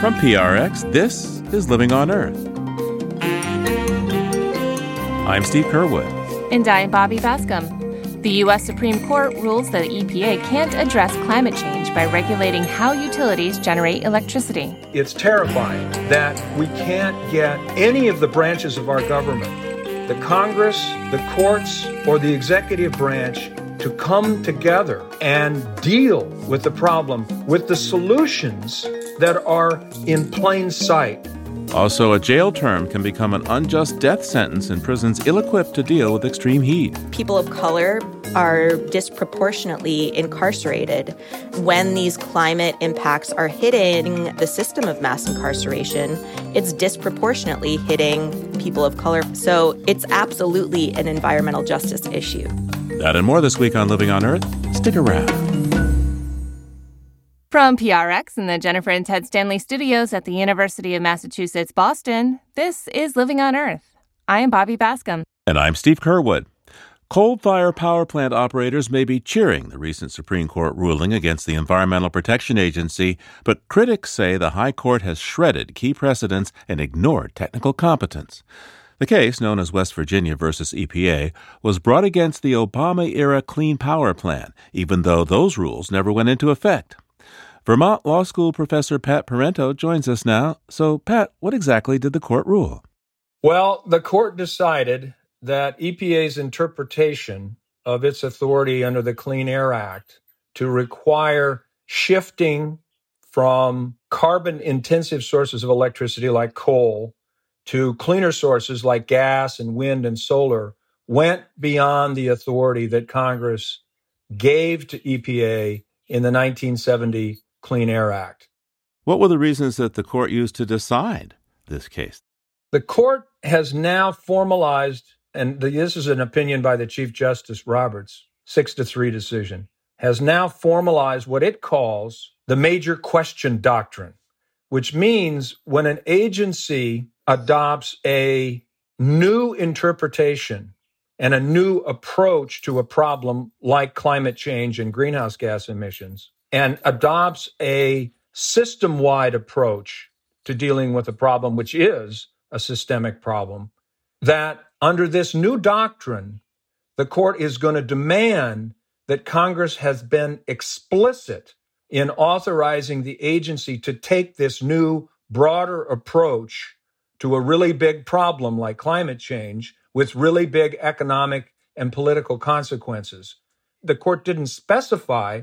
From PRX, this is Living on Earth. I'm Steve Curwood. And I'm Bobby Bascom. The U.S. Supreme Court rules that the EPA can't address climate change by regulating how utilities generate electricity. It's terrifying that we can't get any of the branches of our government, the Congress, the courts, or the executive branch, to come together and deal with the problem with the solutions that are in plain sight. Also, a jail term can become an unjust death sentence in prisons ill equipped to deal with extreme heat. People of color are disproportionately incarcerated. When these climate impacts are hitting the system of mass incarceration, it's disproportionately hitting people of color. So it's absolutely an environmental justice issue. That and more this week on Living on Earth. Stick around. From PRX and the Jennifer and Ted Stanley studios at the University of Massachusetts Boston, this is Living on Earth. I am Bobby Bascom. And I'm Steve Curwood. Coal fire power plant operators may be cheering the recent Supreme Court ruling against the Environmental Protection Agency, but critics say the High Court has shredded key precedents and ignored technical competence. The case, known as West Virginia versus EPA, was brought against the Obama era Clean Power Plan, even though those rules never went into effect. Vermont Law School professor Pat Parenteau joins us now. So, Pat, what exactly did the court rule? Well, the court decided that EPA's interpretation of its authority under the Clean Air Act to require shifting from carbon intensive sources of electricity like coal to cleaner sources like gas and wind and solar went beyond the authority that Congress gave to EPA in the 1970 Clean Air Act. What were the reasons that the court used to decide this case? The court has now formalized, and this is an opinion by the Chief Justice Roberts, six to three decision, has now formalized what it calls the major question doctrine, which means when an agency adopts a new interpretation and a new approach to a problem like climate change and greenhouse gas emissions, and adopts a system wide approach to dealing with a problem, which is a systemic problem, that under this new doctrine, the court is going to demand that Congress has been explicit in authorizing the agency to take this new, broader approach to a really big problem like climate change with really big economic and political consequences. The court didn't specify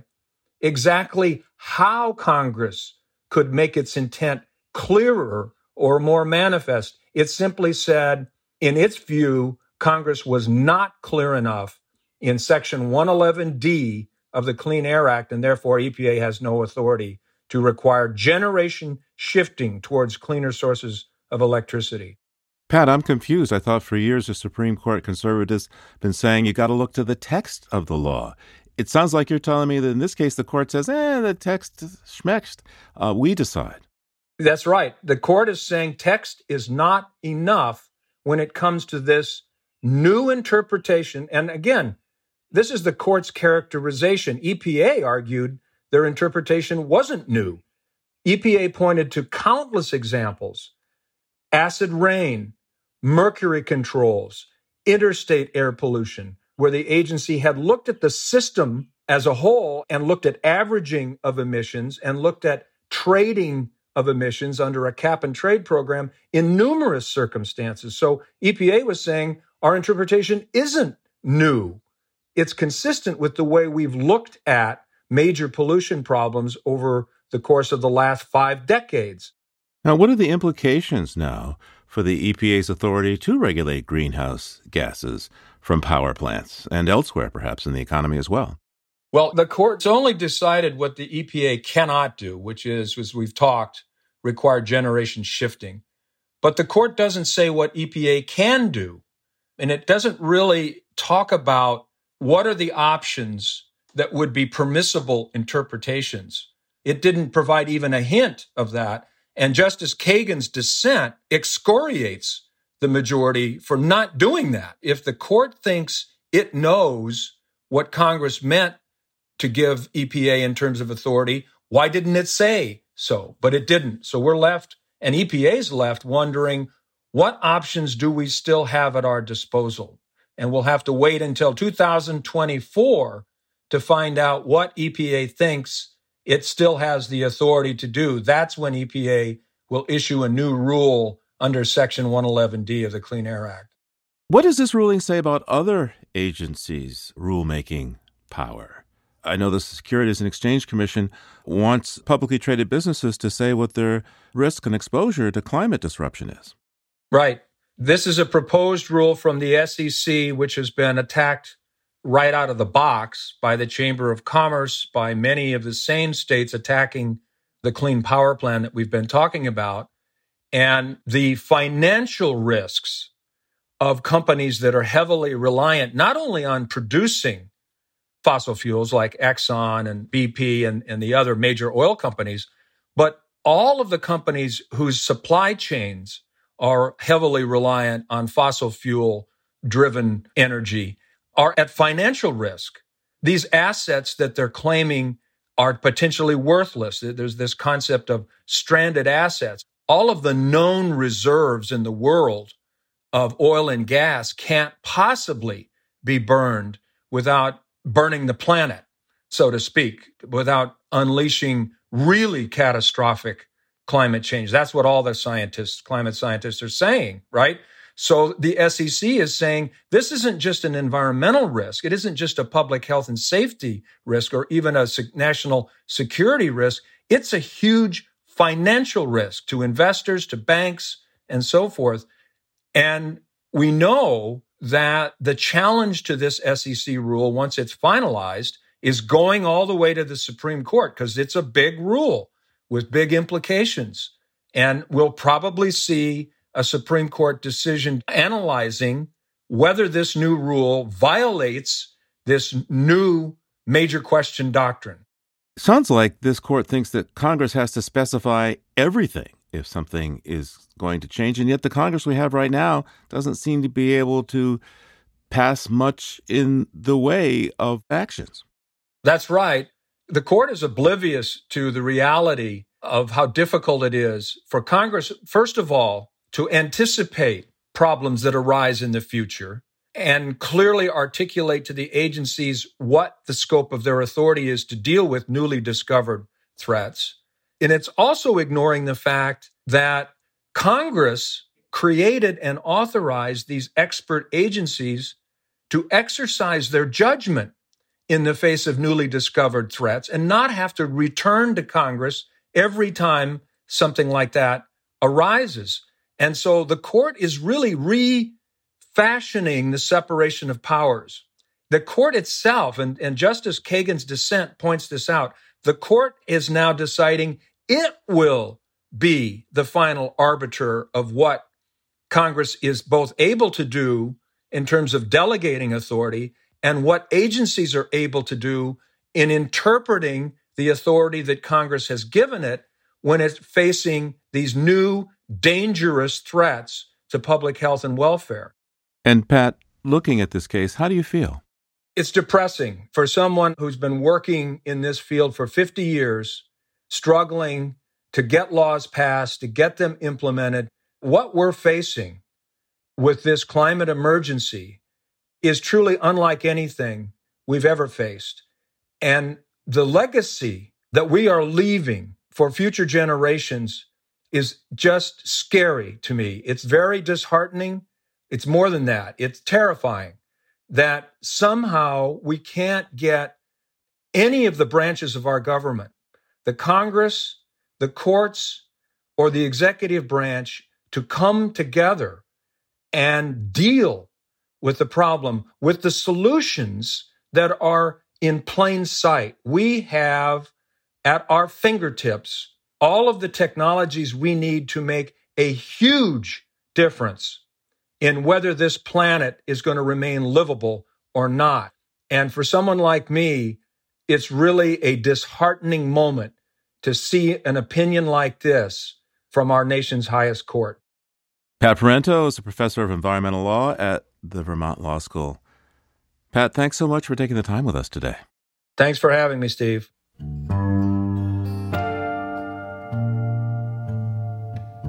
exactly how Congress could make its intent clearer or more manifest. It simply said, in its view, Congress was not clear enough in Section 111D of the Clean Air Act, and therefore EPA has no authority to require generation shifting towards cleaner sources of electricity. Pat, I'm confused. I thought for years the Supreme Court conservatives been saying you got to look to the text of the law. It sounds like you're telling me that in this case the court says, "eh, the text schmexed. Uh, we decide." That's right. The court is saying text is not enough when it comes to this new interpretation. And again, this is the court's characterization. EPA argued their interpretation wasn't new. EPA pointed to countless examples acid rain, mercury controls, interstate air pollution, where the agency had looked at the system as a whole and looked at averaging of emissions and looked at trading of emissions under a cap and trade program in numerous circumstances. So EPA was saying our interpretation isn't new. It's consistent with the way we've looked at major pollution problems over the course of the last five decades. Now, what are the implications now for the EPA's authority to regulate greenhouse gases from power plants and elsewhere, perhaps in the economy as well? Well, the court's only decided what the EPA cannot do, which is, as we've talked, require generation shifting. But the court doesn't say what EPA can do. And it doesn't really talk about what are the options that would be permissible interpretations. It didn't provide even a hint of that. And Justice Kagan's dissent excoriates the majority for not doing that. If the court thinks it knows what Congress meant to give EPA in terms of authority, why didn't it say so, but it didn't. So we're left, and EPA's left wondering what options do we still have at our disposal? And we'll have to wait until 2024 to find out what EPA thinks it still has the authority to do. That's when EPA will issue a new rule under Section 111D of the Clean Air Act. What does this ruling say about other agencies' rulemaking power? I know the Securities and Exchange Commission wants publicly traded businesses to say what their risk and exposure to climate disruption is. Right. This is a proposed rule from the SEC, which has been attacked right out of the box by the Chamber of Commerce, by many of the same states attacking the Clean Power Plan that we've been talking about. And the financial risks of companies that are heavily reliant not only on producing fossil fuels like Exxon and BP and, and the other major oil companies, but all of the companies whose supply chains are heavily reliant on fossil fuel driven energy are at financial risk. These assets that they're claiming are potentially worthless. There's this concept of stranded assets. All of the known reserves in the world of oil and gas can't possibly be burned without burning the planet, so to speak, without unleashing really catastrophic climate change. That's what all the scientists, climate scientists are saying, right? So the SEC is saying this isn't just an environmental risk. It isn't just a public health and safety risk or even a national security risk. It's a huge financial risk to investors, to banks, and so forth. And we know that the challenge to this SEC rule, once it's finalized, is going all the way to the Supreme Court because it's a big rule with big implications. And we'll probably see a Supreme Court decision analyzing whether this new rule violates this new major question doctrine. Sounds like this court thinks that Congress has to specify everything if something is going to change. And yet, the Congress we have right now doesn't seem to be able to pass much in the way of actions. That's right. The court is oblivious to the reality of how difficult it is for Congress, first of all, to anticipate problems that arise in the future and clearly articulate to the agencies what the scope of their authority is to deal with newly discovered threats. And it's also ignoring the fact that Congress created and authorized these expert agencies to exercise their judgment in the face of newly discovered threats and not have to return to Congress every time something like that arises. And so the court is really refashioning the separation of powers. The court itself, and, and Justice Kagan's dissent points this out, the court is now deciding it will be the final arbiter of what Congress is both able to do in terms of delegating authority and what agencies are able to do in interpreting the authority that Congress has given it when it's facing these new dangerous threats to public health and welfare. And Pat, looking at this case, how do you feel? It's depressing for someone who's been working in this field for 50 years, struggling to get laws passed, to get them implemented. What we're facing with this climate emergency is truly unlike anything we've ever faced. And the legacy that we are leaving for future generations is just scary to me. It's very disheartening. It's more than that. It's terrifying that somehow we can't get any of the branches of our government, the Congress, the courts, or the executive branch to come together and deal with the problem, with the solutions that are in plain sight. We have at our fingertips all of the technologies we need to make a huge difference in whether this planet is going to remain livable or not. And for someone like me, it's really a disheartening moment to see an opinion like this from our nation's highest court. Pat Parenteau is a professor of environmental law at the Vermont Law School. Pat, thanks so much for taking the time with us today. Thanks for having me, Steve.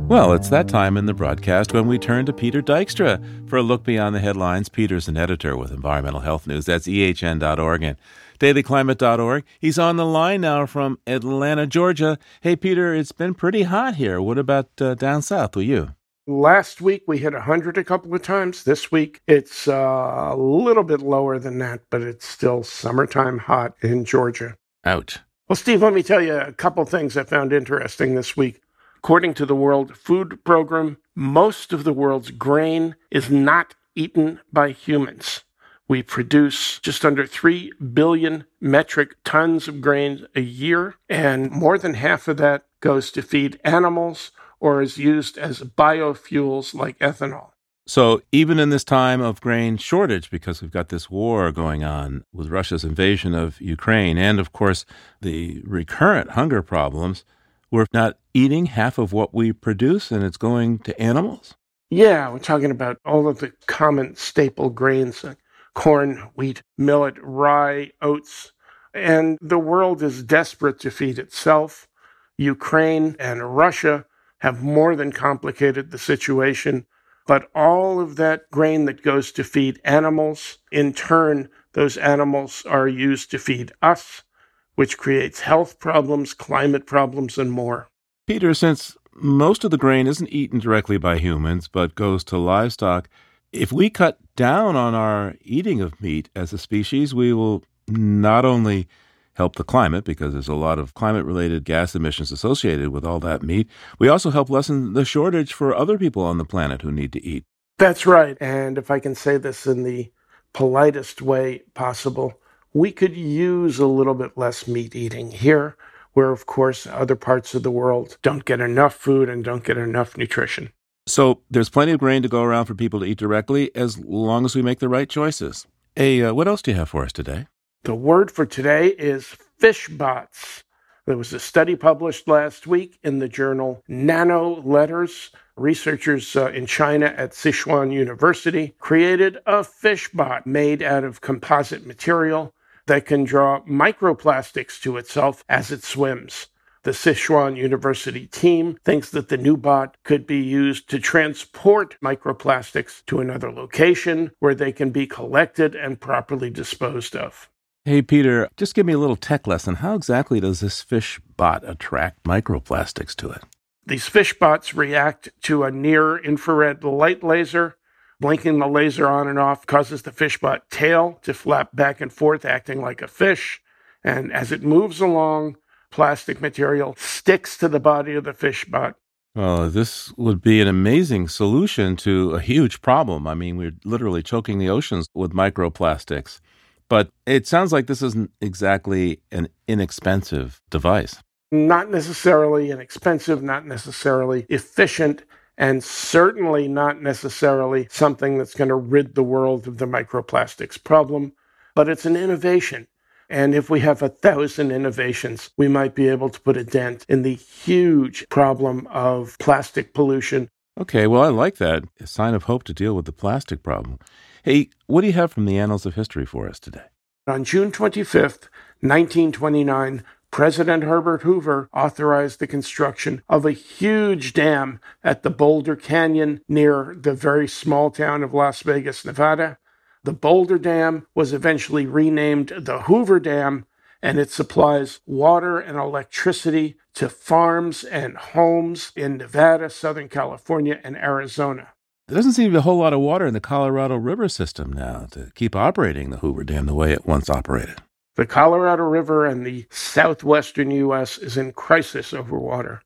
Well, it's that time in the broadcast when we turn to Peter Dykstra for a look beyond the headlines. Peter's an editor with Environmental Health News. That's ehn.org and dailyclimate.org. He's on the line now from Atlanta, Georgia. Hey, Peter, it's been pretty hot here. What about uh, down south with you? Last week we hit 100 a couple of times. This week it's uh, a little bit lower than that, but it's still summertime hot in Georgia. Ouch. Well, Steve, let me tell you a couple things I found interesting this week. According to the World Food Program, most of the world's grain is not eaten by humans. We produce just under 3 billion metric tons of grain a year, and more than half of that goes to feed animals or is used as biofuels like ethanol. So, even in this time of grain shortage, because we've got this war going on with Russia's invasion of Ukraine, and of course, the recurrent hunger problems, we're not eating half of what we produce and it's going to animals? Yeah, we're talking about all of the common staple grains corn, wheat, millet, rye, oats. And the world is desperate to feed itself. Ukraine and Russia have more than complicated the situation. But all of that grain that goes to feed animals, in turn, those animals are used to feed us which creates health problems, climate problems, and more. Peter, since most of the grain isn't eaten directly by humans but goes to livestock, if we cut down on our eating of meat as a species, we will not only help the climate because there's a lot of climate related gas emissions associated with all that meat, we also help lessen the shortage for other people on the planet who need to eat. That's right. And if I can say this in the politest way possible, we could use a little bit less meat eating here, where, of course, other parts of the world don't get enough food and don't get enough nutrition. So there's plenty of grain to go around for people to eat directly as long as we make the right choices. Hey, uh, what else do you have for us today? The word for today is fish bots. There was a study published last week in the journal Nano Letters. Researchers uh, in China at Sichuan University created a fish bot made out of composite material that can draw microplastics to itself as it swims. The Sichuan University team thinks that the new bot could be used to transport microplastics to another location where they can be collected and properly disposed of. Hey, Peter, just give me a little tech lesson. How exactly does this fish bot attract microplastics to it? These fish bots react to a near infrared light laser Blinking the laser on and off causes the fishbot tail to flap back and forth, acting like a fish. And as it moves along, plastic material sticks to the body of the fishbot. Well, this would be an amazing solution to a huge problem. I mean, we're literally choking the oceans with microplastics. But it sounds like this isn't exactly an inexpensive device. Not necessarily inexpensive, not necessarily efficient, and certainly not necessarily something that's going to rid the world of the microplastics problem, but it's an innovation. And if we have a thousand innovations, we might be able to put a dent in the huge problem of plastic pollution. Okay, well, I like that. A sign of hope to deal with the plastic problem. Hey, what do you have from the annals of history for us today? On June 25th, 1929, President Herbert Hoover authorized the construction of a huge dam at the Boulder Canyon near the very small town of Las Vegas, Nevada. The Boulder Dam was eventually renamed the Hoover Dam, and it supplies water and electricity to farms and homes in Nevada, Southern California, and Arizona. There doesn't seem to be a whole lot of water in the Colorado River system now to keep operating the Hoover Dam the way it once operated. The Colorado River and the southwestern U.S. is in crisis over water.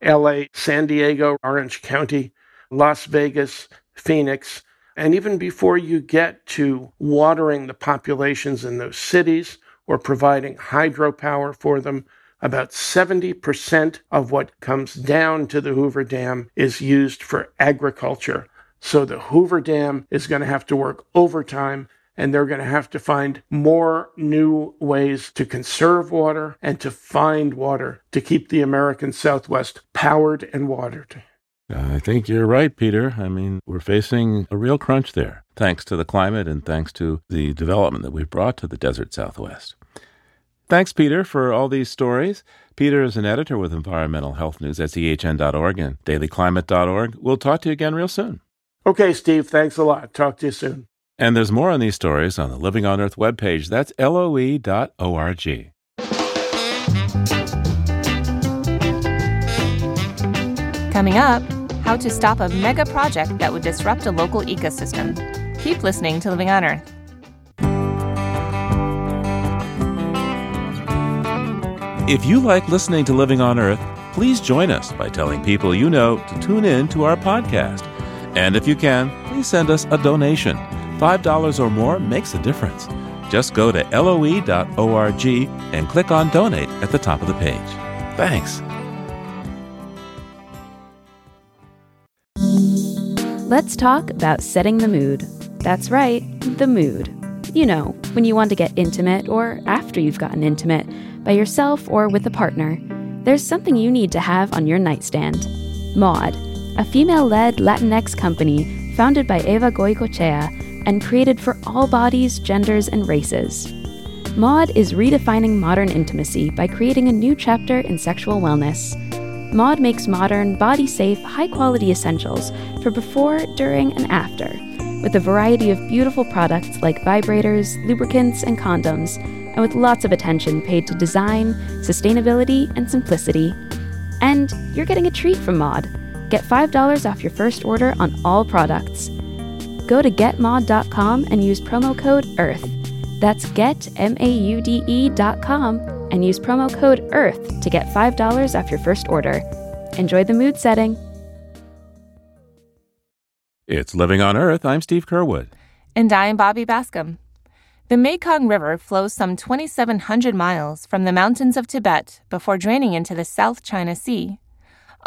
LA, San Diego, Orange County, Las Vegas, Phoenix, and even before you get to watering the populations in those cities or providing hydropower for them, about 70% of what comes down to the Hoover Dam is used for agriculture. So the Hoover Dam is going to have to work overtime and they're going to have to find more new ways to conserve water and to find water to keep the American Southwest powered and watered. I think you're right, Peter. I mean, we're facing a real crunch there, thanks to the climate and thanks to the development that we've brought to the desert Southwest. Thanks, Peter, for all these stories. Peter is an editor with environmental health news at ehn.org and dailyclimate.org. We'll talk to you again real soon. Okay, Steve, thanks a lot. Talk to you soon. And there's more on these stories on the Living on Earth webpage. That's loe.org. Coming up, how to stop a mega project that would disrupt a local ecosystem. Keep listening to Living on Earth. If you like listening to Living on Earth, please join us by telling people you know to tune in to our podcast. And if you can, please send us a donation. $5 or more makes a difference. Just go to loe.org and click on donate at the top of the page. Thanks. Let's talk about setting the mood. That's right, the mood. You know, when you want to get intimate or after you've gotten intimate by yourself or with a partner, there's something you need to have on your nightstand. Maude, a female led Latinx company founded by Eva Goicochea and created for all bodies, genders, and races. Maude is redefining modern intimacy by creating a new chapter in sexual wellness. Maude makes modern, body safe, high quality essentials for before, during, and after, with a variety of beautiful products like vibrators, lubricants, and condoms and with lots of attention paid to design, sustainability, and simplicity. And you're getting a treat from Maude. Get $5 off your first order on all products. Go to getmaude.com and use promo code EARTH. That's getmaude.com and use promo code EARTH to get $5 off your first order. Enjoy the mood setting. It's Living on Earth. I'm Steve Curwood. And I'm Bobby Bascom. The Mekong River flows some 2,700 miles from the mountains of Tibet before draining into the South China Sea.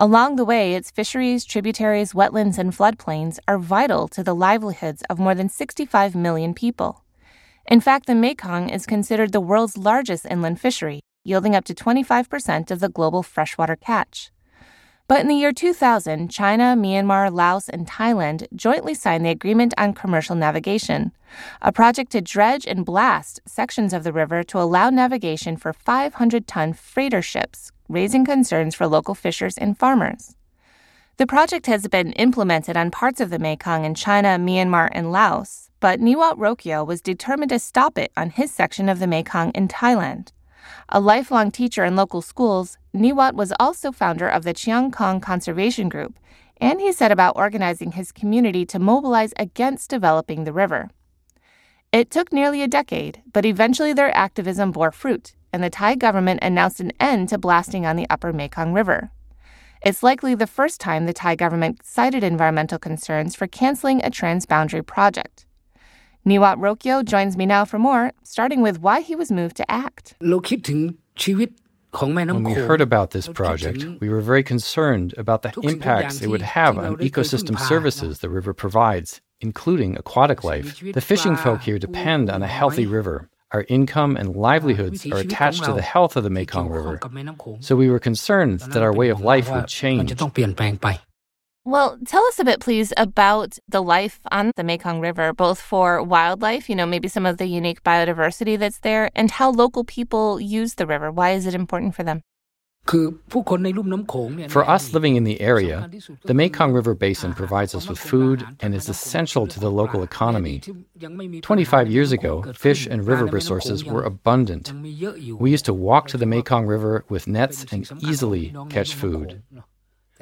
Along the way, its fisheries, tributaries, wetlands, and floodplains are vital to the livelihoods of more than 65 million people. In fact, the Mekong is considered the world's largest inland fishery, yielding up to 25% of the global freshwater catch. But in the year 2000, China, Myanmar, Laos, and Thailand jointly signed the Agreement on Commercial Navigation, a project to dredge and blast sections of the river to allow navigation for 500 ton freighter ships, raising concerns for local fishers and farmers. The project has been implemented on parts of the Mekong in China, Myanmar, and Laos, but Niwat Roykaew was determined to stop it on his section of the Mekong in Thailand. A lifelong teacher in local schools, Niwat was also founder of the Chiang Khong Conservation Group, and he set about organizing his community to mobilize against developing the river. It took nearly a decade, but eventually their activism bore fruit, and the Thai government announced an end to blasting on the upper Mekong River. It's likely the first time the Thai government cited environmental concerns for canceling a transboundary project. Niwat Roykaew joins me now for more, starting with why he was moved to act. When we heard about this project, we were very concerned about the impacts it would have on ecosystem services the river provides, including aquatic life. The fishing folk here depend on a healthy river. Our income and livelihoods are attached to the health of the Mekong River. So we were concerned that our way of life would change. Well, tell us a bit, please, about the life on the Mekong River, both for wildlife, you know, maybe some of the unique biodiversity that's there, and how local people use the river. Why is it important for them? For us living in the area, the Mekong River Basin provides us with food and is essential to the local economy. 25 years ago, fish and river resources were abundant. We used to walk to the Mekong River with nets and easily catch food.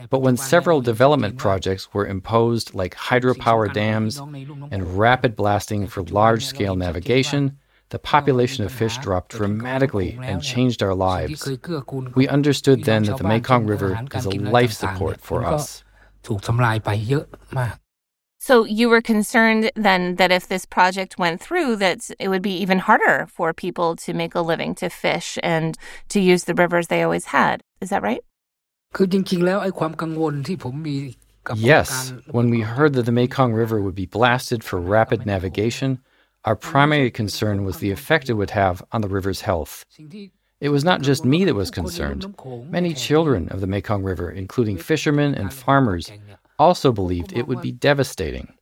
But when several development projects were imposed, like hydropower dams and rapid blasting for large scale navigation, the population of fish dropped dramatically and changed our lives. We understood then that the Mekong River is a life support for us. So you were concerned then that if this project went through that it would be even harder for people to make a living to fish and to use the rivers they always had. Is that right? Yes, when we heard that the Mekong River would be blasted for rapid navigation, our primary concern was the effect it would have on the river's health. It was not just me that was concerned. Many children of the Mekong River, including fishermen and farmers, also believed it would be devastating.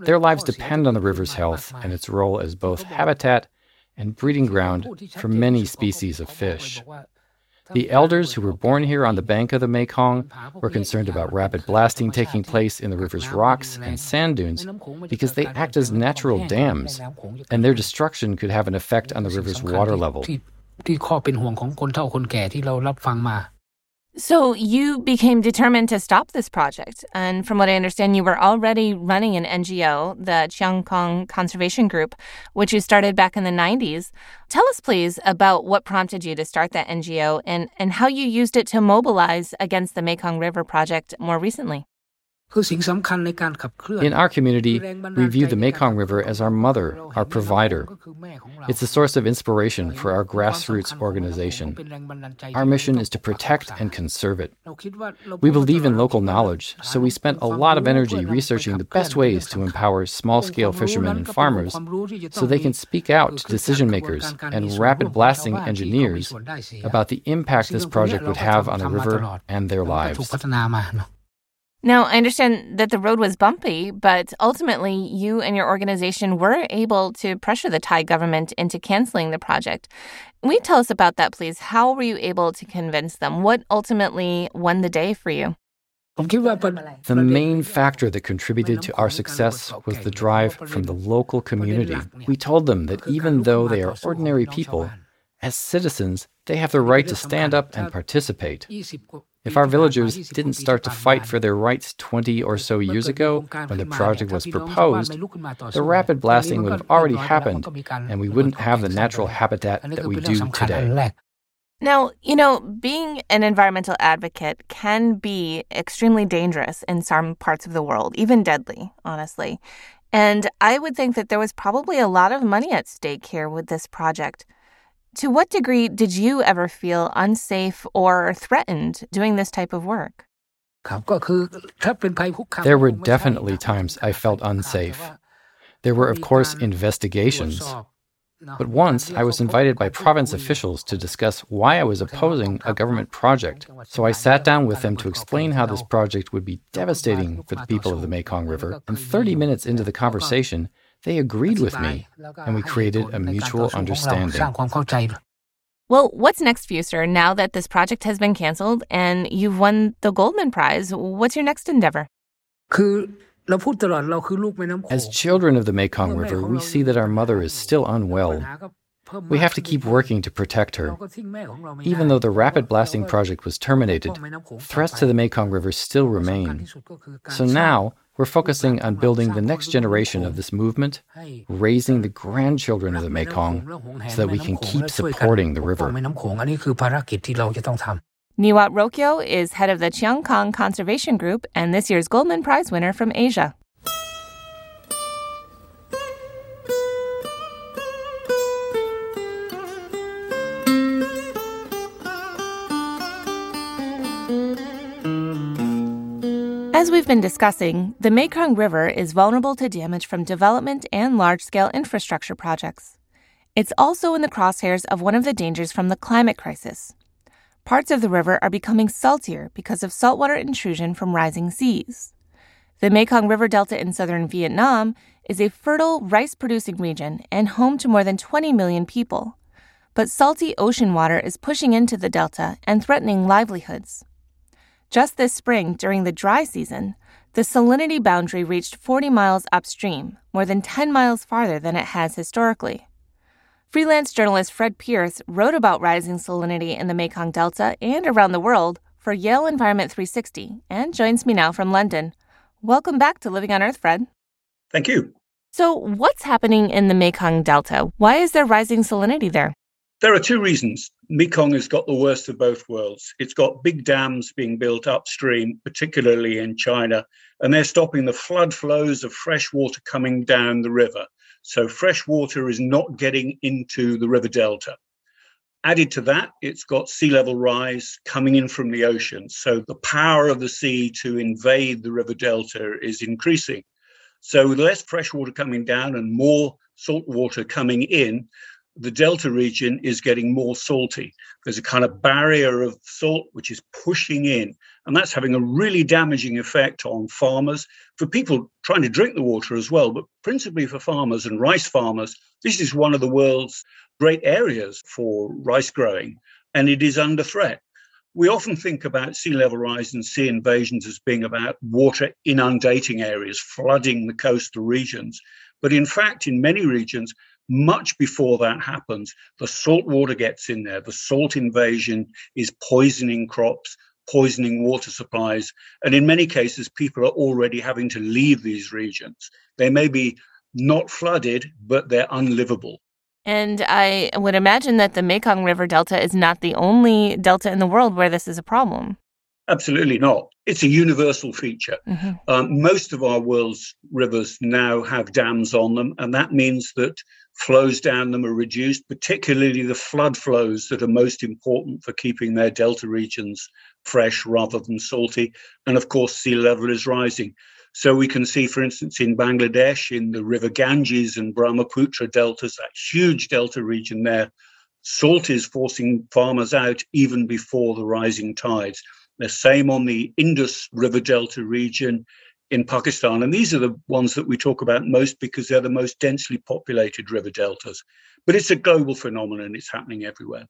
Their lives depend on the river's health and its role as both habitat and breeding ground for many species of fish. The elders who were born here on the bank of the Mekong were concerned about rapid blasting taking place in the river's rocks and sand dunes because they act as natural dams, and their destruction could have an effect on the river's water level. So you became determined to stop this project. And from what I understand, you were already running an NGO, the Chiang Khong Conservation Group, which you started back in the 90s. Tell us, please, about what prompted you to start that NGO and, and how you used it to mobilize against the Mekong River Project more recently. In our community, we view the Mekong River as our mother, our provider. It's a source of inspiration for our grassroots organization. Our mission is to protect and conserve it. We believe in local knowledge, so we spent a lot of energy researching the best ways to empower small scale fishermen and farmers so they can speak out to decision makers and rapid blasting engineers about the impact this project would have on the river and their lives. Now, I understand that the road was bumpy, but ultimately you and your organization were able to pressure the Thai government into canceling the project. Will you tell us about that, please? How were you able to convince them? What ultimately won the day for you? The main factor that contributed to our success was the drive from the local community. We told them that even though they are ordinary people, as citizens, they have the right to stand up and participate. If our villagers didn't start to fight for their rights 20 or so years ago when the project was proposed, the rapid blasting would have already happened and we wouldn't have the natural habitat that we do today. Now, you know, being an environmental advocate can be extremely dangerous in some parts of the world, even deadly, honestly. And I would think that there was probably a lot of money at stake here with this project. To what degree did you ever feel unsafe or threatened doing this type of work? There were definitely times I felt unsafe. There were, of course, investigations. But once I was invited by province officials to discuss why I was opposing a government project. So I sat down with them to explain how this project would be devastating for the people of the Mekong River. And 30 minutes into the conversation, they agreed with me, and we created a mutual understanding. Well, what's next for sir, now that this project has been canceled and you've won the Goldman Prize? What's your next endeavor? As children of the Mekong River, we see that our mother is still unwell. We have to keep working to protect her. Even though the rapid blasting project was terminated, threats to the Mekong River still remain. So now, we're focusing on building the next generation of this movement, raising the grandchildren of the Mekong, so that we can keep supporting the river. Niwat Roykaew is head of the Chiang Khong Conservation Group and this year's Goldman Prize winner from Asia. As we've been discussing, the Mekong River is vulnerable to damage from development and large scale infrastructure projects. It's also in the crosshairs of one of the dangers from the climate crisis. Parts of the river are becoming saltier because of saltwater intrusion from rising seas. The Mekong River Delta in southern Vietnam is a fertile rice producing region and home to more than 20 million people. But salty ocean water is pushing into the delta and threatening livelihoods. Just this spring, during the dry season, the salinity boundary reached 40 miles upstream, more than 10 miles farther than it has historically. Freelance journalist Fred Pearce wrote about rising salinity in the Mekong Delta and around the world for Yale Environment 360 and joins me now from London. Welcome back to Living on Earth, Fred. Thank you. So, what's happening in the Mekong Delta? Why is there rising salinity there? There are two reasons. Mekong has got the worst of both worlds. It's got big dams being built upstream, particularly in China, and they're stopping the flood flows of fresh water coming down the river. So fresh water is not getting into the river delta. Added to that, it's got sea level rise coming in from the ocean. So the power of the sea to invade the river delta is increasing. So with less fresh water coming down and more salt water coming in, the delta region is getting more salty. There's a kind of barrier of salt which is pushing in, and that's having a really damaging effect on farmers, for people trying to drink the water as well, but principally for farmers and rice farmers. This is one of the world's great areas for rice growing, and it is under threat. We often think about sea level rise and sea invasions as being about water inundating areas, flooding the coastal regions. But in fact, in many regions, much before that happens, the salt water gets in there. The salt invasion is poisoning crops, poisoning water supplies. And in many cases, people are already having to leave these regions. They may be not flooded, but they're unlivable. And I would imagine that the Mekong River Delta is not the only delta in the world where this is a problem. Absolutely not. It's a universal feature. Mm-hmm. Um, most of our world's rivers now have dams on them, and that means that flows down them are reduced, particularly the flood flows that are most important for keeping their delta regions fresh rather than salty. And of course, sea level is rising. So we can see, for instance, in Bangladesh, in the River Ganges and Brahmaputra deltas, that huge delta region there, salt is forcing farmers out even before the rising tides. The same on the Indus River Delta region in Pakistan. And these are the ones that we talk about most because they're the most densely populated river deltas. But it's a global phenomenon, it's happening everywhere.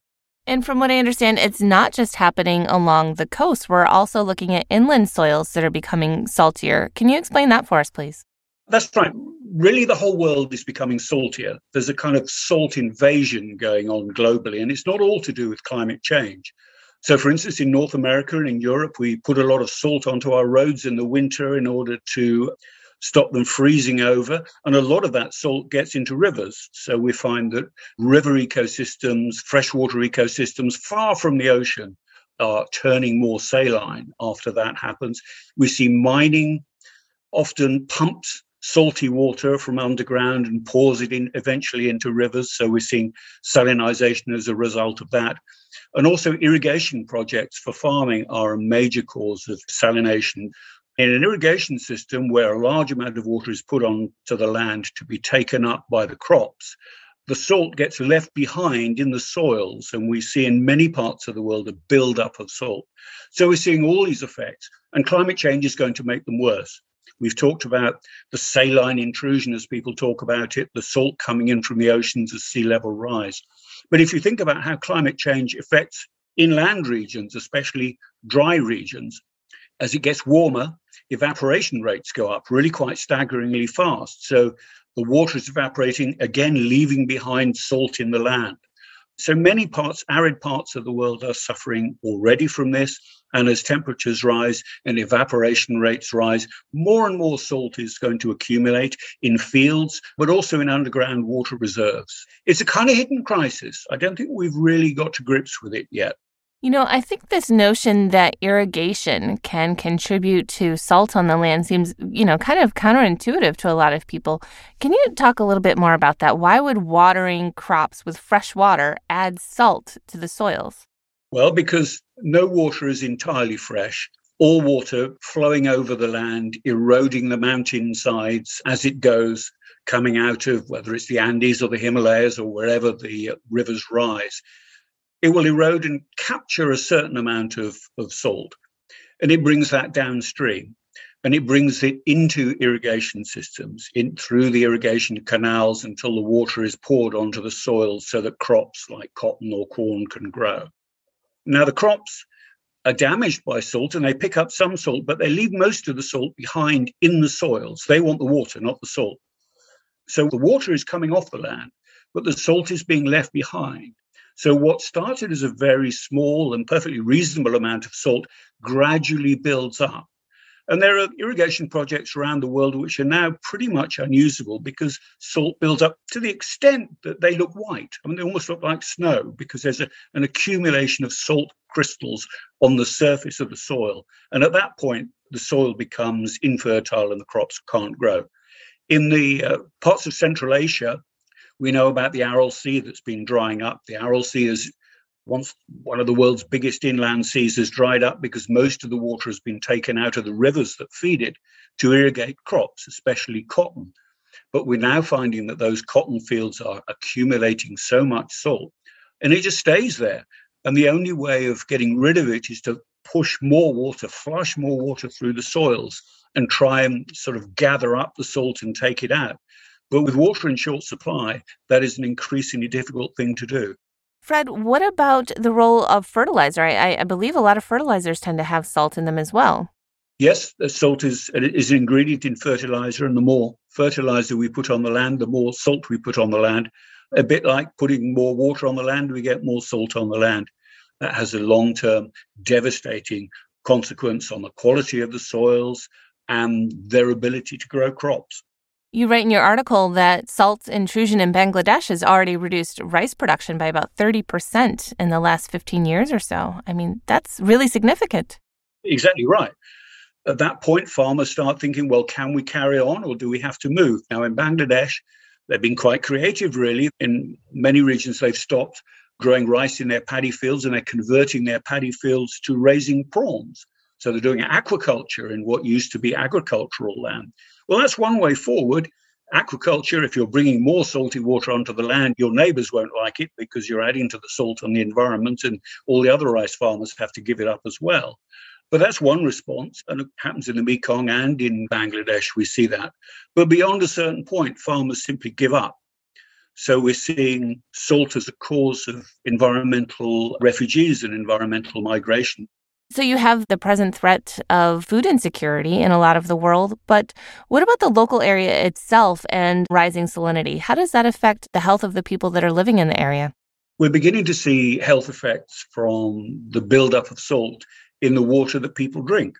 And from what I understand, it's not just happening along the coast. We're also looking at inland soils that are becoming saltier. Can you explain that for us, please? That's right. Really, the whole world is becoming saltier. There's a kind of salt invasion going on globally, and it's not all to do with climate change. So, for instance, in North America and in Europe, we put a lot of salt onto our roads in the winter in order to stop them freezing over. And a lot of that salt gets into rivers. So we find that river ecosystems, freshwater ecosystems far from the ocean, are turning more saline after that happens. We see mining often pumps salty water from underground and pours it in eventually into rivers. So we're seeing salinization as a result of that. And also irrigation projects for farming are a major cause of salination. In an irrigation system where a large amount of water is put onto the land to be taken up by the crops, the salt gets left behind in the soils, and we see in many parts of the world a build-up of salt. So we're seeing all these effects, and climate change is going to make them worse. We've talked about the saline intrusion as people talk about it, the salt coming in from the oceans as sea level rise. But if you think about how climate change affects inland regions, especially dry regions, as it gets warmer, evaporation rates go up really quite staggeringly fast. So the water is evaporating, again, leaving behind salt in the land. So many parts, arid parts of the world are suffering already from this. And as temperatures rise and evaporation rates rise, more and more salt is going to accumulate in fields, but also in underground water reserves. It's a kind of hidden crisis. I don't think we've really got to grips with it yet. You know, I think this notion that irrigation can contribute to salt on the land seems, you know, kind of counterintuitive to a lot of people. Can you talk a little bit more about that? Why would watering crops with fresh water add salt to the soils? Well, because no water is entirely fresh. All water flowing over the land, eroding the mountain sides as it goes, coming out of whether it's the Andes or the Himalayas or wherever the uh, rivers rise it will erode and capture a certain amount of, of salt. And it brings that downstream and it brings it into irrigation systems, in through the irrigation canals until the water is poured onto the soil so that crops like cotton or corn can grow. Now, the crops are damaged by salt and they pick up some salt, but they leave most of the salt behind in the soils. They want the water, not the salt. So the water is coming off the land, but the salt is being left behind. So, what started as a very small and perfectly reasonable amount of salt gradually builds up. And there are irrigation projects around the world which are now pretty much unusable because salt builds up to the extent that they look white. I mean, they almost look like snow because there's a, an accumulation of salt crystals on the surface of the soil. And at that point, the soil becomes infertile and the crops can't grow. In the uh, parts of Central Asia, we know about the Aral Sea that's been drying up. The Aral Sea is once one of the world's biggest inland seas has dried up because most of the water has been taken out of the rivers that feed it to irrigate crops, especially cotton. But we're now finding that those cotton fields are accumulating so much salt and it just stays there. And the only way of getting rid of it is to push more water, flush more water through the soils and try and sort of gather up the salt and take it out. But with water in short supply, that is an increasingly difficult thing to do. Fred, what about the role of fertilizer? I, I believe a lot of fertilizers tend to have salt in them as well. Yes, salt is, is an ingredient in fertilizer, and the more fertilizer we put on the land, the more salt we put on the land. A bit like putting more water on the land, we get more salt on the land. That has a long term, devastating consequence on the quality of the soils and their ability to grow crops. You write in your article that salt intrusion in Bangladesh has already reduced rice production by about 30% in the last 15 years or so. I mean, that's really significant. Exactly right. At that point, farmers start thinking, well, can we carry on or do we have to move? Now, in Bangladesh, they've been quite creative, really. In many regions, they've stopped growing rice in their paddy fields and they're converting their paddy fields to raising prawns. So they're doing aquaculture in what used to be agricultural land. Well, that's one way forward. Aquaculture, if you're bringing more salty water onto the land, your neighbors won't like it because you're adding to the salt on the environment, and all the other rice farmers have to give it up as well. But that's one response, and it happens in the Mekong and in Bangladesh, we see that. But beyond a certain point, farmers simply give up. So we're seeing salt as a cause of environmental refugees and environmental migration. So you have the present threat of food insecurity in a lot of the world, but what about the local area itself and rising salinity? How does that affect the health of the people that are living in the area? We're beginning to see health effects from the buildup of salt in the water that people drink.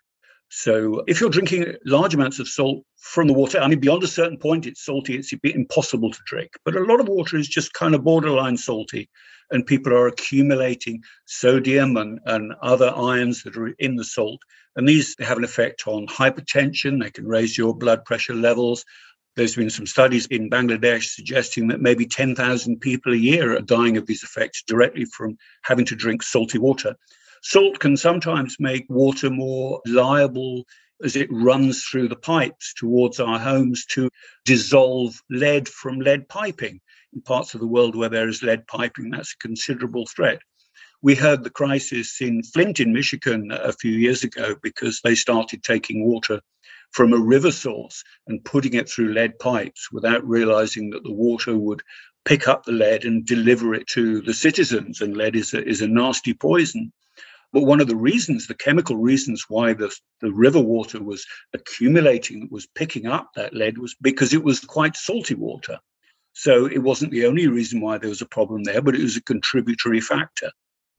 So if you're drinking large amounts of salt from the water, I mean, beyond a certain point, it's salty, it's impossible to drink. But a lot of water is just kind of borderline salty, and people are accumulating sodium and, and other ions that are in the salt. And these have an effect on hypertension, they can raise your blood pressure levels. There's been some studies in Bangladesh suggesting that maybe 10,000 people a year are dying of these effects directly from having to drink salty water. Salt can sometimes make water more liable as it runs through the pipes towards our homes to dissolve lead from lead piping. In parts of the world where there is lead piping, that's a considerable threat. We heard the crisis in Flint in Michigan a few years ago because they started taking water from a river source and putting it through lead pipes without realizing that the water would pick up the lead and deliver it to the citizens. And lead is a, is a nasty poison. But one of the reasons, the chemical reasons why the, the river water was accumulating, was picking up that lead, was because it was quite salty water. So it wasn't the only reason why there was a problem there, but it was a contributory factor.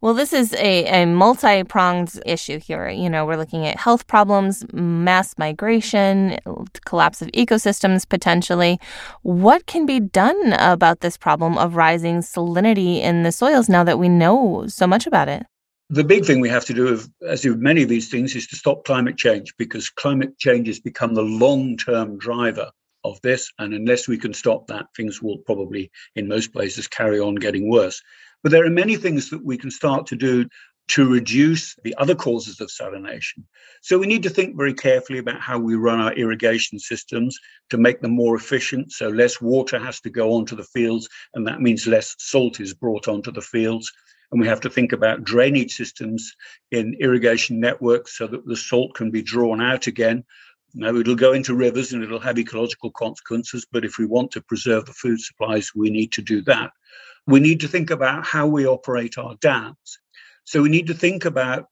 Well, this is a, a multi pronged issue here. You know, we're looking at health problems, mass migration, collapse of ecosystems potentially. What can be done about this problem of rising salinity in the soils now that we know so much about it? The big thing we have to do, as with many of these things, is to stop climate change because climate change has become the long term driver of this. And unless we can stop that, things will probably, in most places, carry on getting worse. But there are many things that we can start to do to reduce the other causes of salination. So we need to think very carefully about how we run our irrigation systems to make them more efficient. So less water has to go onto the fields, and that means less salt is brought onto the fields and we have to think about drainage systems in irrigation networks so that the salt can be drawn out again. Now, it'll go into rivers and it'll have ecological consequences, but if we want to preserve the food supplies, we need to do that. We need to think about how we operate our dams. So, we need to think about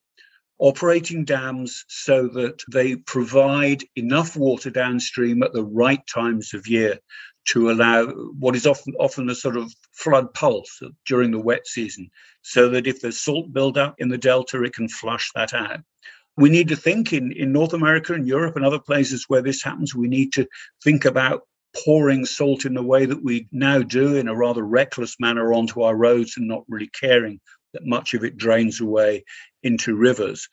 operating dams so that they provide enough water downstream at the right times of year to allow what is often often a sort of flood pulse during the wet season, so that if there's salt buildup in the delta, it can flush that out. We need to think in, in North America and Europe and other places where this happens, we need to think about pouring salt in the way that we now do in a rather reckless manner onto our roads and not really caring that much of it drains away into rivers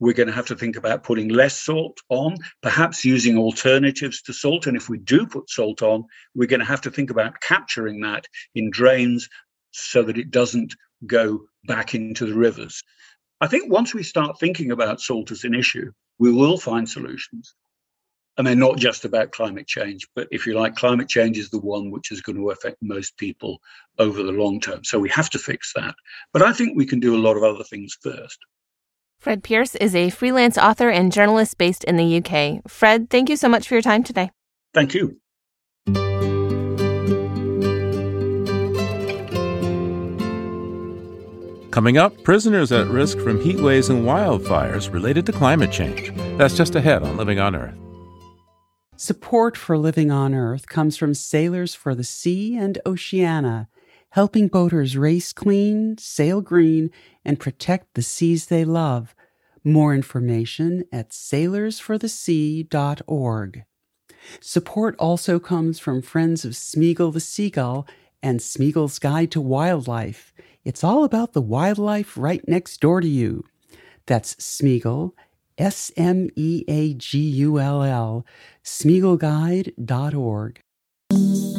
we're going to have to think about putting less salt on, perhaps using alternatives to salt. And if we do put salt on, we're going to have to think about capturing that in drains so that it doesn't go back into the rivers. I think once we start thinking about salt as an issue, we will find solutions. And they're not just about climate change, but if you like, climate change is the one which is going to affect most people over the long term. So we have to fix that. But I think we can do a lot of other things first. Fred Pearce is a freelance author and journalist based in the UK. Fred, thank you so much for your time today. Thank you. Coming up, prisoners at risk from heat waves and wildfires related to climate change. That's just ahead on Living on Earth. Support for Living on Earth comes from Sailors for the Sea and Oceana, helping boaters race clean, sail green, and protect the seas they love. More information at sailorsforthesea.org. Support also comes from Friends of Smeagull the Seagull and Smeagull's Guide to Wildlife. It's all about the wildlife right next door to you. That's Smeagull, S M E A G U L L, SmeagullGuide.org.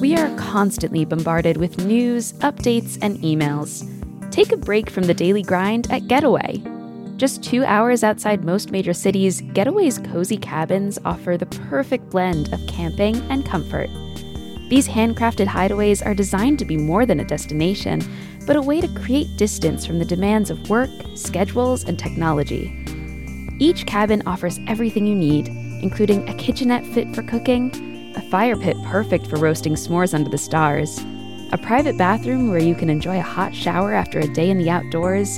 We are constantly bombarded with news, updates, and emails. Take a break from the daily grind at Getaway. Just two hours outside most major cities, Getaway's cozy cabins offer the perfect blend of camping and comfort. These handcrafted hideaways are designed to be more than a destination, but a way to create distance from the demands of work, schedules, and technology. Each cabin offers everything you need, including a kitchenette fit for cooking, a fire pit perfect for roasting s'mores under the stars, a private bathroom where you can enjoy a hot shower after a day in the outdoors,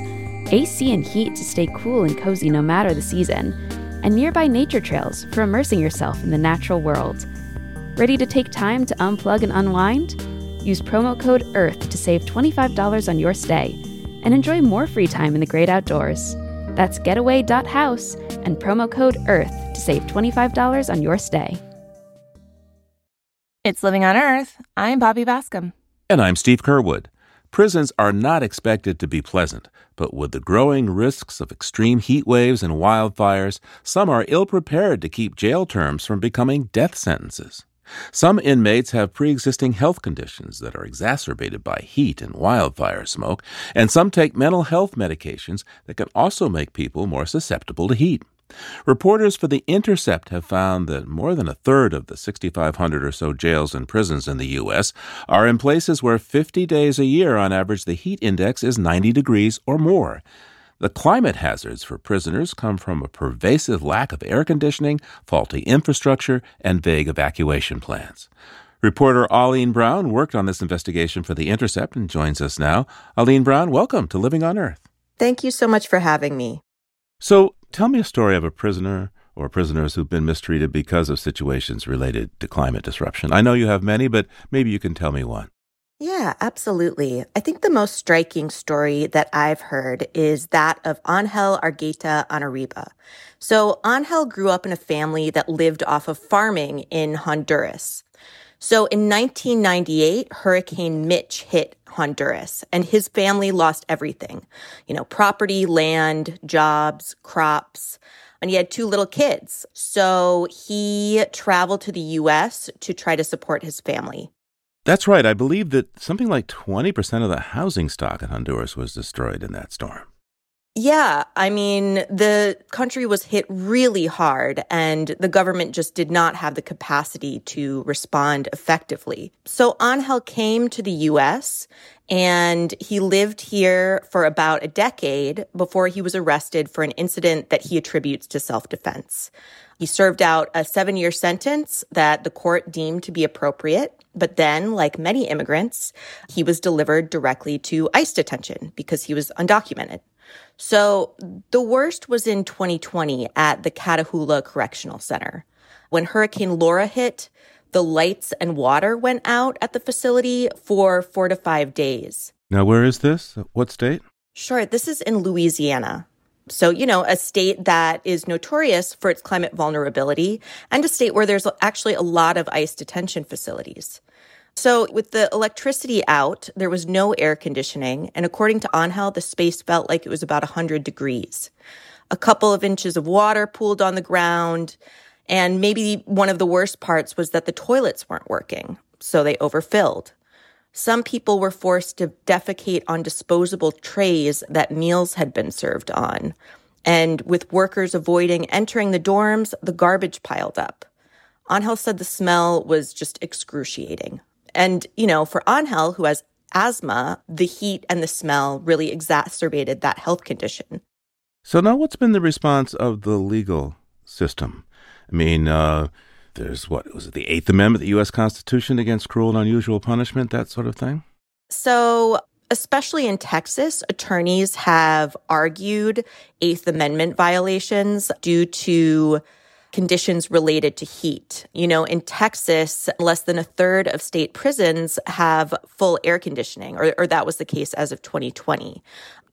AC and heat to stay cool and cozy no matter the season, and nearby nature trails for immersing yourself in the natural world. Ready to take time to unplug and unwind? Use promo code EARTH to save $25 on your stay and enjoy more free time in the great outdoors. That's getaway.house and promo code EARTH to save $25 on your stay. It's Living on Earth. I'm Bobby Bascomb. And I'm Steve Curwood. Prisons are not expected to be pleasant, but with the growing risks of extreme heat waves and wildfires, some are ill prepared to keep jail terms from becoming death sentences. Some inmates have pre existing health conditions that are exacerbated by heat and wildfire smoke, and some take mental health medications that can also make people more susceptible to heat. Reporters for The Intercept have found that more than a third of the 6,500 or so jails and prisons in the U.S. are in places where 50 days a year on average the heat index is 90 degrees or more. The climate hazards for prisoners come from a pervasive lack of air conditioning, faulty infrastructure, and vague evacuation plans. Reporter Alleen Brown worked on this investigation for The Intercept and joins us now. Alleen Brown, welcome to Living on Earth. Thank you so much for having me. So, tell me a story of a prisoner or prisoners who've been mistreated because of situations related to climate disruption. I know you have many, but maybe you can tell me one. Yeah, absolutely. I think the most striking story that I've heard is that of Angel Argueta Anariba. So Angel grew up in a family that lived off of farming in Honduras. So in 1998, Hurricane Mitch hit Honduras and his family lost everything. You know, property, land, jobs, crops and he had two little kids. So he traveled to the US to try to support his family. That's right. I believe that something like 20% of the housing stock in Honduras was destroyed in that storm. Yeah, I mean, the country was hit really hard and the government just did not have the capacity to respond effectively. So Angel came to the US and he lived here for about a decade before he was arrested for an incident that he attributes to self-defense. He served out a seven year sentence that the court deemed to be appropriate. But then, like many immigrants, he was delivered directly to ICE detention because he was undocumented. So the worst was in 2020 at the Catahoula Correctional Center. When Hurricane Laura hit, the lights and water went out at the facility for four to five days. Now, where is this? What state? Sure. This is in Louisiana. So, you know, a state that is notorious for its climate vulnerability and a state where there's actually a lot of ICE detention facilities. So, with the electricity out, there was no air conditioning. And according to Angel, the space felt like it was about 100 degrees. A couple of inches of water pooled on the ground. And maybe one of the worst parts was that the toilets weren't working. So they overfilled. Some people were forced to defecate on disposable trays that meals had been served on. And with workers avoiding entering the dorms, the garbage piled up. Angel said the smell was just excruciating. And, you know, for Angel, who has asthma, the heat and the smell really exacerbated that health condition. So now what's been the response of the legal system? I mean, uh, there's what was it, the Eighth Amendment, the U.S. Constitution against cruel and unusual punishment, that sort of thing? So, especially in Texas, attorneys have argued Eighth Amendment violations due to conditions related to heat. You know, in Texas, less than a third of state prisons have full air conditioning, or, or that was the case as of 2020.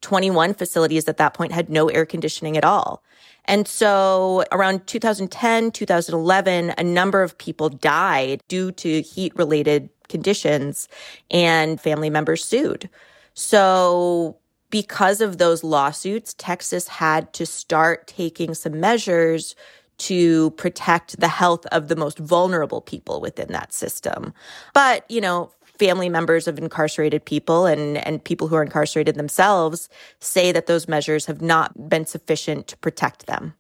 21 facilities at that point had no air conditioning at all. And so around 2010, 2011, a number of people died due to heat related conditions and family members sued. So because of those lawsuits, Texas had to start taking some measures to protect the health of the most vulnerable people within that system. But, you know, family members of incarcerated people and, and people who are incarcerated themselves say that those measures have not been sufficient to protect them.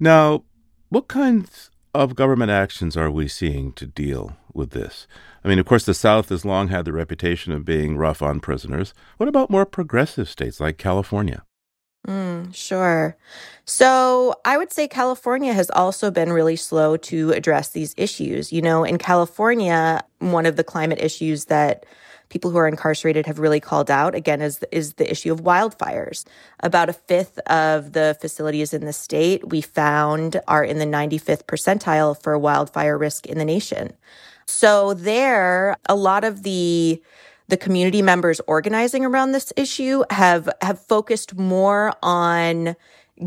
Now, what kinds of government actions are we seeing to deal with this? I mean, of course, the South has long had the reputation of being rough on prisoners. What about more progressive states like California? Mm, sure. So I would say California has also been really slow to address these issues. You know, in California, one of the climate issues that people who are incarcerated have really called out again is is the issue of wildfires. About a fifth of the facilities in the state we found are in the 95th percentile for wildfire risk in the nation. So there, a lot of the the community members organizing around this issue have have focused more on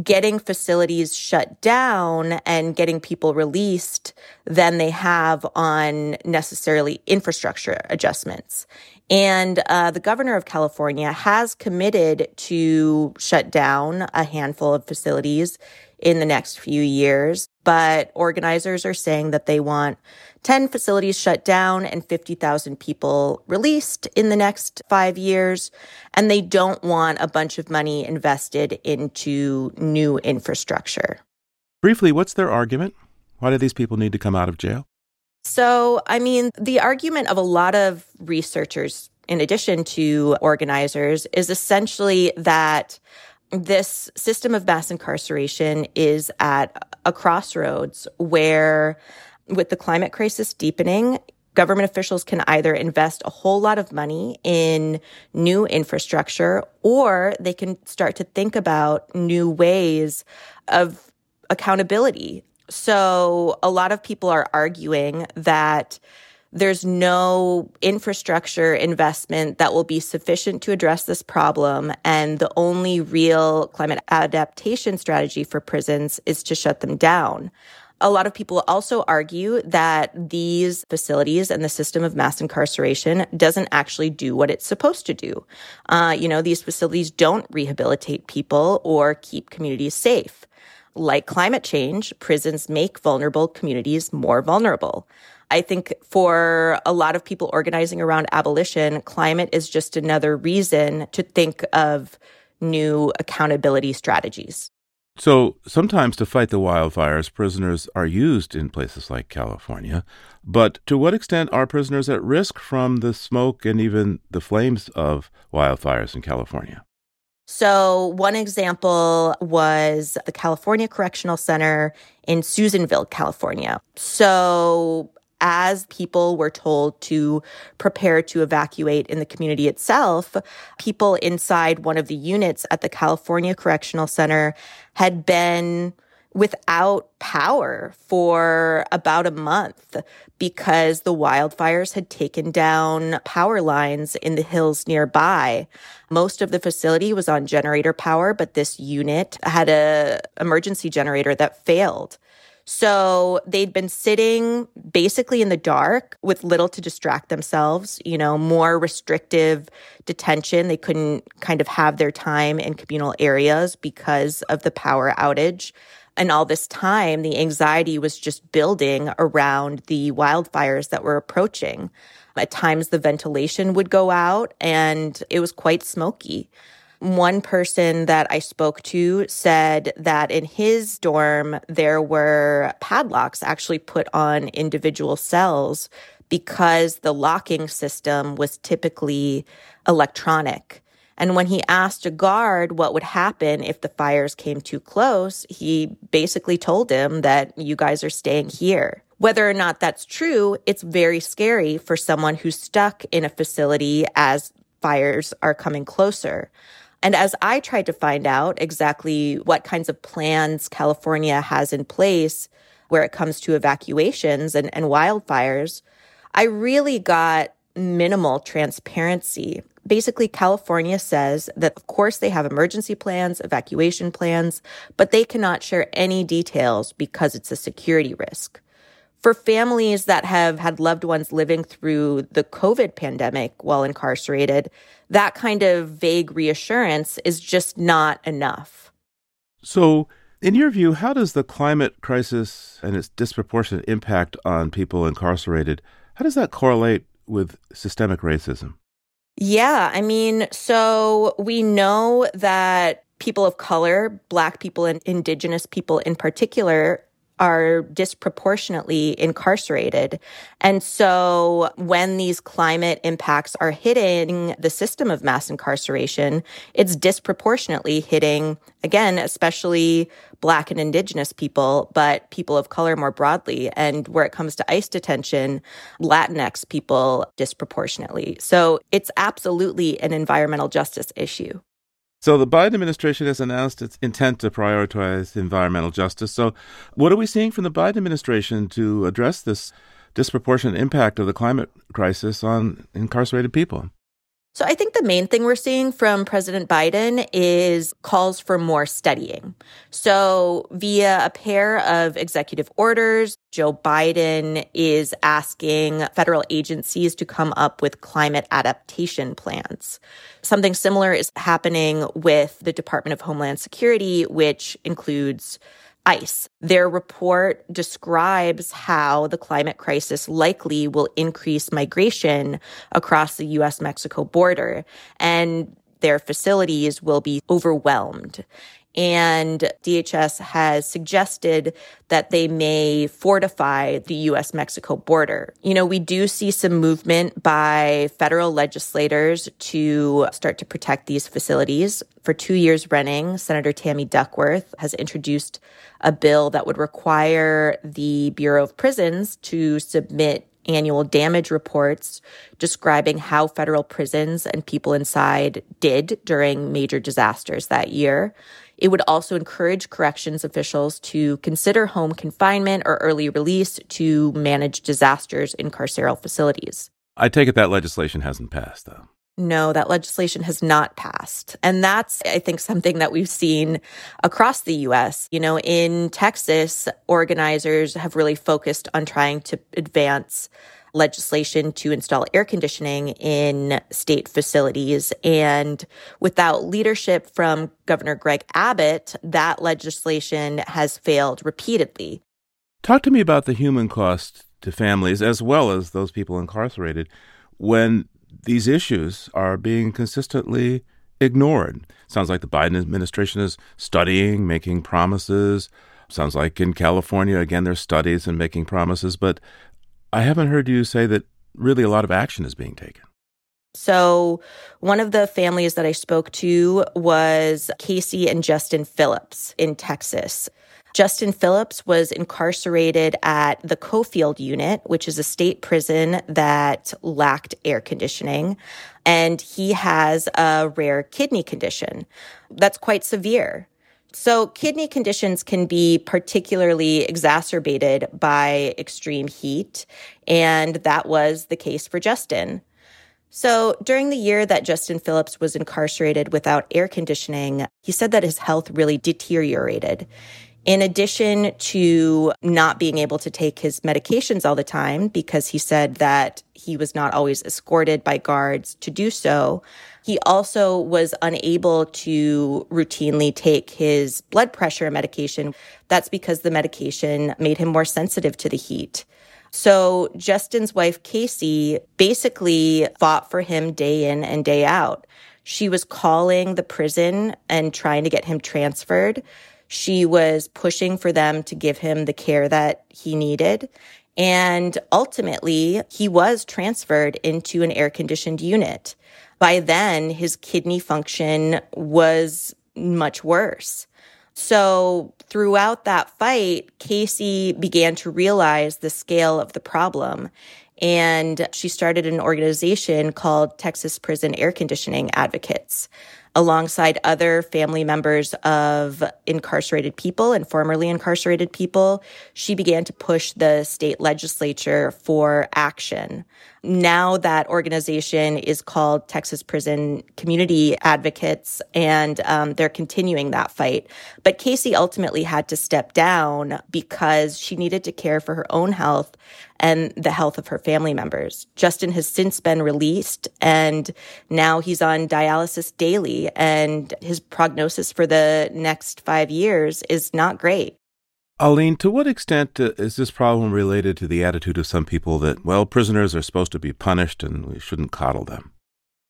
getting facilities shut down and getting people released than they have on necessarily infrastructure adjustments. And uh, the governor of California has committed to shut down a handful of facilities in the next few years. But organizers are saying that they want 10 facilities shut down and 50,000 people released in the next five years. And they don't want a bunch of money invested into new infrastructure. Briefly, what's their argument? Why do these people need to come out of jail? So, I mean, the argument of a lot of researchers, in addition to organizers, is essentially that this system of mass incarceration is at a crossroads where, with the climate crisis deepening, government officials can either invest a whole lot of money in new infrastructure or they can start to think about new ways of accountability. So, a lot of people are arguing that there's no infrastructure investment that will be sufficient to address this problem. And the only real climate adaptation strategy for prisons is to shut them down. A lot of people also argue that these facilities and the system of mass incarceration doesn't actually do what it's supposed to do. Uh, you know, these facilities don't rehabilitate people or keep communities safe. Like climate change, prisons make vulnerable communities more vulnerable. I think for a lot of people organizing around abolition, climate is just another reason to think of new accountability strategies. So sometimes to fight the wildfires, prisoners are used in places like California. But to what extent are prisoners at risk from the smoke and even the flames of wildfires in California? So, one example was the California Correctional Center in Susanville, California. So, as people were told to prepare to evacuate in the community itself, people inside one of the units at the California Correctional Center had been without power for about a month because the wildfires had taken down power lines in the hills nearby. Most of the facility was on generator power, but this unit had a emergency generator that failed. So they'd been sitting basically in the dark with little to distract themselves, you know, more restrictive detention. They couldn't kind of have their time in communal areas because of the power outage. And all this time, the anxiety was just building around the wildfires that were approaching. At times, the ventilation would go out and it was quite smoky. One person that I spoke to said that in his dorm, there were padlocks actually put on individual cells because the locking system was typically electronic. And when he asked a guard what would happen if the fires came too close, he basically told him that you guys are staying here. Whether or not that's true, it's very scary for someone who's stuck in a facility as fires are coming closer. And as I tried to find out exactly what kinds of plans California has in place where it comes to evacuations and, and wildfires, I really got minimal transparency. Basically, California says that, of course, they have emergency plans, evacuation plans, but they cannot share any details because it's a security risk. For families that have had loved ones living through the COVID pandemic while incarcerated, that kind of vague reassurance is just not enough. So, in your view, how does the climate crisis and its disproportionate impact on people incarcerated, how does that correlate with systemic racism? Yeah, I mean, so we know that people of color, Black people and Indigenous people in particular, are disproportionately incarcerated. And so when these climate impacts are hitting the system of mass incarceration, it's disproportionately hitting, again, especially Black and Indigenous people, but people of color more broadly. And where it comes to ICE detention, Latinx people disproportionately. So it's absolutely an environmental justice issue. So the Biden administration has announced its intent to prioritize environmental justice. So what are we seeing from the Biden administration to address this disproportionate impact of the climate crisis on incarcerated people? So I think the main thing we're seeing from President Biden is calls for more studying. So via a pair of executive orders, Joe Biden is asking federal agencies to come up with climate adaptation plans. Something similar is happening with the Department of Homeland Security, which includes ICE. Their report describes how the climate crisis likely will increase migration across the US Mexico border and their facilities will be overwhelmed. And DHS has suggested that they may fortify the US Mexico border. You know, we do see some movement by federal legislators to start to protect these facilities. For two years running, Senator Tammy Duckworth has introduced a bill that would require the Bureau of Prisons to submit annual damage reports describing how federal prisons and people inside did during major disasters that year. It would also encourage corrections officials to consider home confinement or early release to manage disasters in carceral facilities. I take it that legislation hasn't passed, though. No, that legislation has not passed. And that's, I think, something that we've seen across the US. You know, in Texas, organizers have really focused on trying to advance legislation to install air conditioning in state facilities. And without leadership from Governor Greg Abbott, that legislation has failed repeatedly. Talk to me about the human cost to families as well as those people incarcerated when these issues are being consistently ignored. Sounds like the Biden administration is studying, making promises. Sounds like in California, again, there's studies and making promises, but I haven't heard you say that really a lot of action is being taken. So, one of the families that I spoke to was Casey and Justin Phillips in Texas. Justin Phillips was incarcerated at the Coffield unit, which is a state prison that lacked air conditioning. And he has a rare kidney condition that's quite severe. So, kidney conditions can be particularly exacerbated by extreme heat, and that was the case for Justin. So, during the year that Justin Phillips was incarcerated without air conditioning, he said that his health really deteriorated. In addition to not being able to take his medications all the time, because he said that he was not always escorted by guards to do so, he also was unable to routinely take his blood pressure medication. That's because the medication made him more sensitive to the heat. So Justin's wife, Casey, basically fought for him day in and day out. She was calling the prison and trying to get him transferred. She was pushing for them to give him the care that he needed. And ultimately, he was transferred into an air conditioned unit. By then, his kidney function was much worse. So throughout that fight, Casey began to realize the scale of the problem. And she started an organization called Texas Prison Air Conditioning Advocates alongside other family members of incarcerated people and formerly incarcerated people, she began to push the state legislature for action. Now that organization is called Texas Prison Community Advocates, and um, they're continuing that fight. But Casey ultimately had to step down because she needed to care for her own health and the health of her family members. Justin has since been released and now he's on dialysis daily and his prognosis for the next five years is not great. Alleen, to what extent uh, is this problem related to the attitude of some people that, well, prisoners are supposed to be punished and we shouldn't coddle them?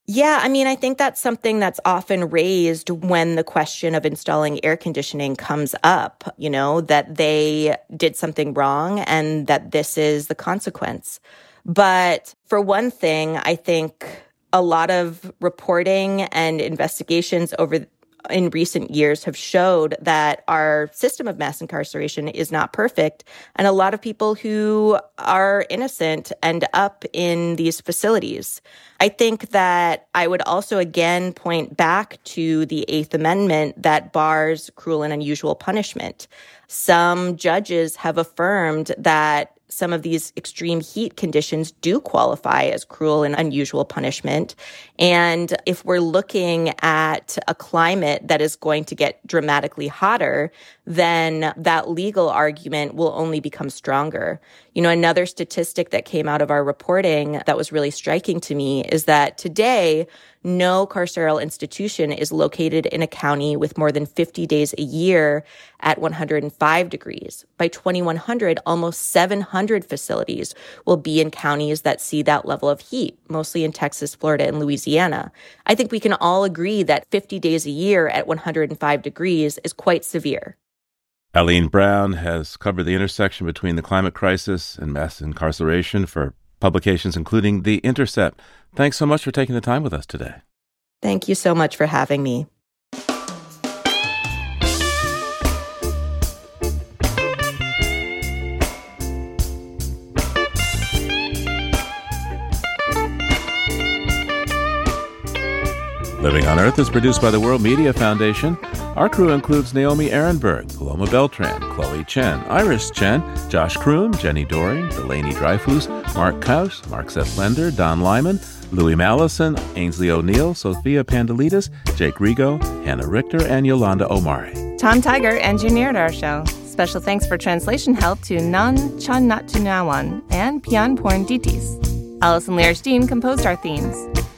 Yeah, I mean, I think that's something that's often raised when the question of installing air conditioning comes up, you know, that they did something wrong and that this is the consequence. But for one thing, I think a lot of reporting and investigations over in recent years have showed that our system of mass incarceration is not perfect. And a lot of people who are innocent end up in these facilities. I think that I would also again point back to the Eighth Amendment that bars cruel and unusual punishment. Some judges have affirmed that some of these extreme heat conditions do qualify as cruel and unusual punishment. And if we're looking at a climate that is going to get dramatically hotter, then that legal argument will only become stronger. You know, another statistic that came out of our reporting that was really striking to me is that today, no carceral institution is located in a county with more than 50 days a year at 105 degrees. By 2100, almost 700 facilities will be in counties that see that level of heat, mostly in Texas, Florida, and Louisiana. I think we can all agree that 50 days a year at 105 degrees is quite severe. Alleen Brown has covered the intersection between the climate crisis and mass incarceration for publications including The Intercept. Thanks so much for taking the time with us today. Thank you so much for having me. Living on Earth is produced by the World Media Foundation. Our crew includes Naomi Arenberg, Paloma Beltran, Chloe Chen, Iris Chen, Josh Croom, Jenni Doering, Delaney Dreyfus, Mark Kaus, Mark Seth Lender, Don Lyman, Louis Mallison, Aynsley O'Neill, Sophia Pandelidis, Jake Rego, Hannah Richter, and Yolanda Omari. Tom Tiger engineered our show. Special thanks for translation help to Nan Chanatunawan and Pian Pornditis. Allison Lirish Dean composed our themes.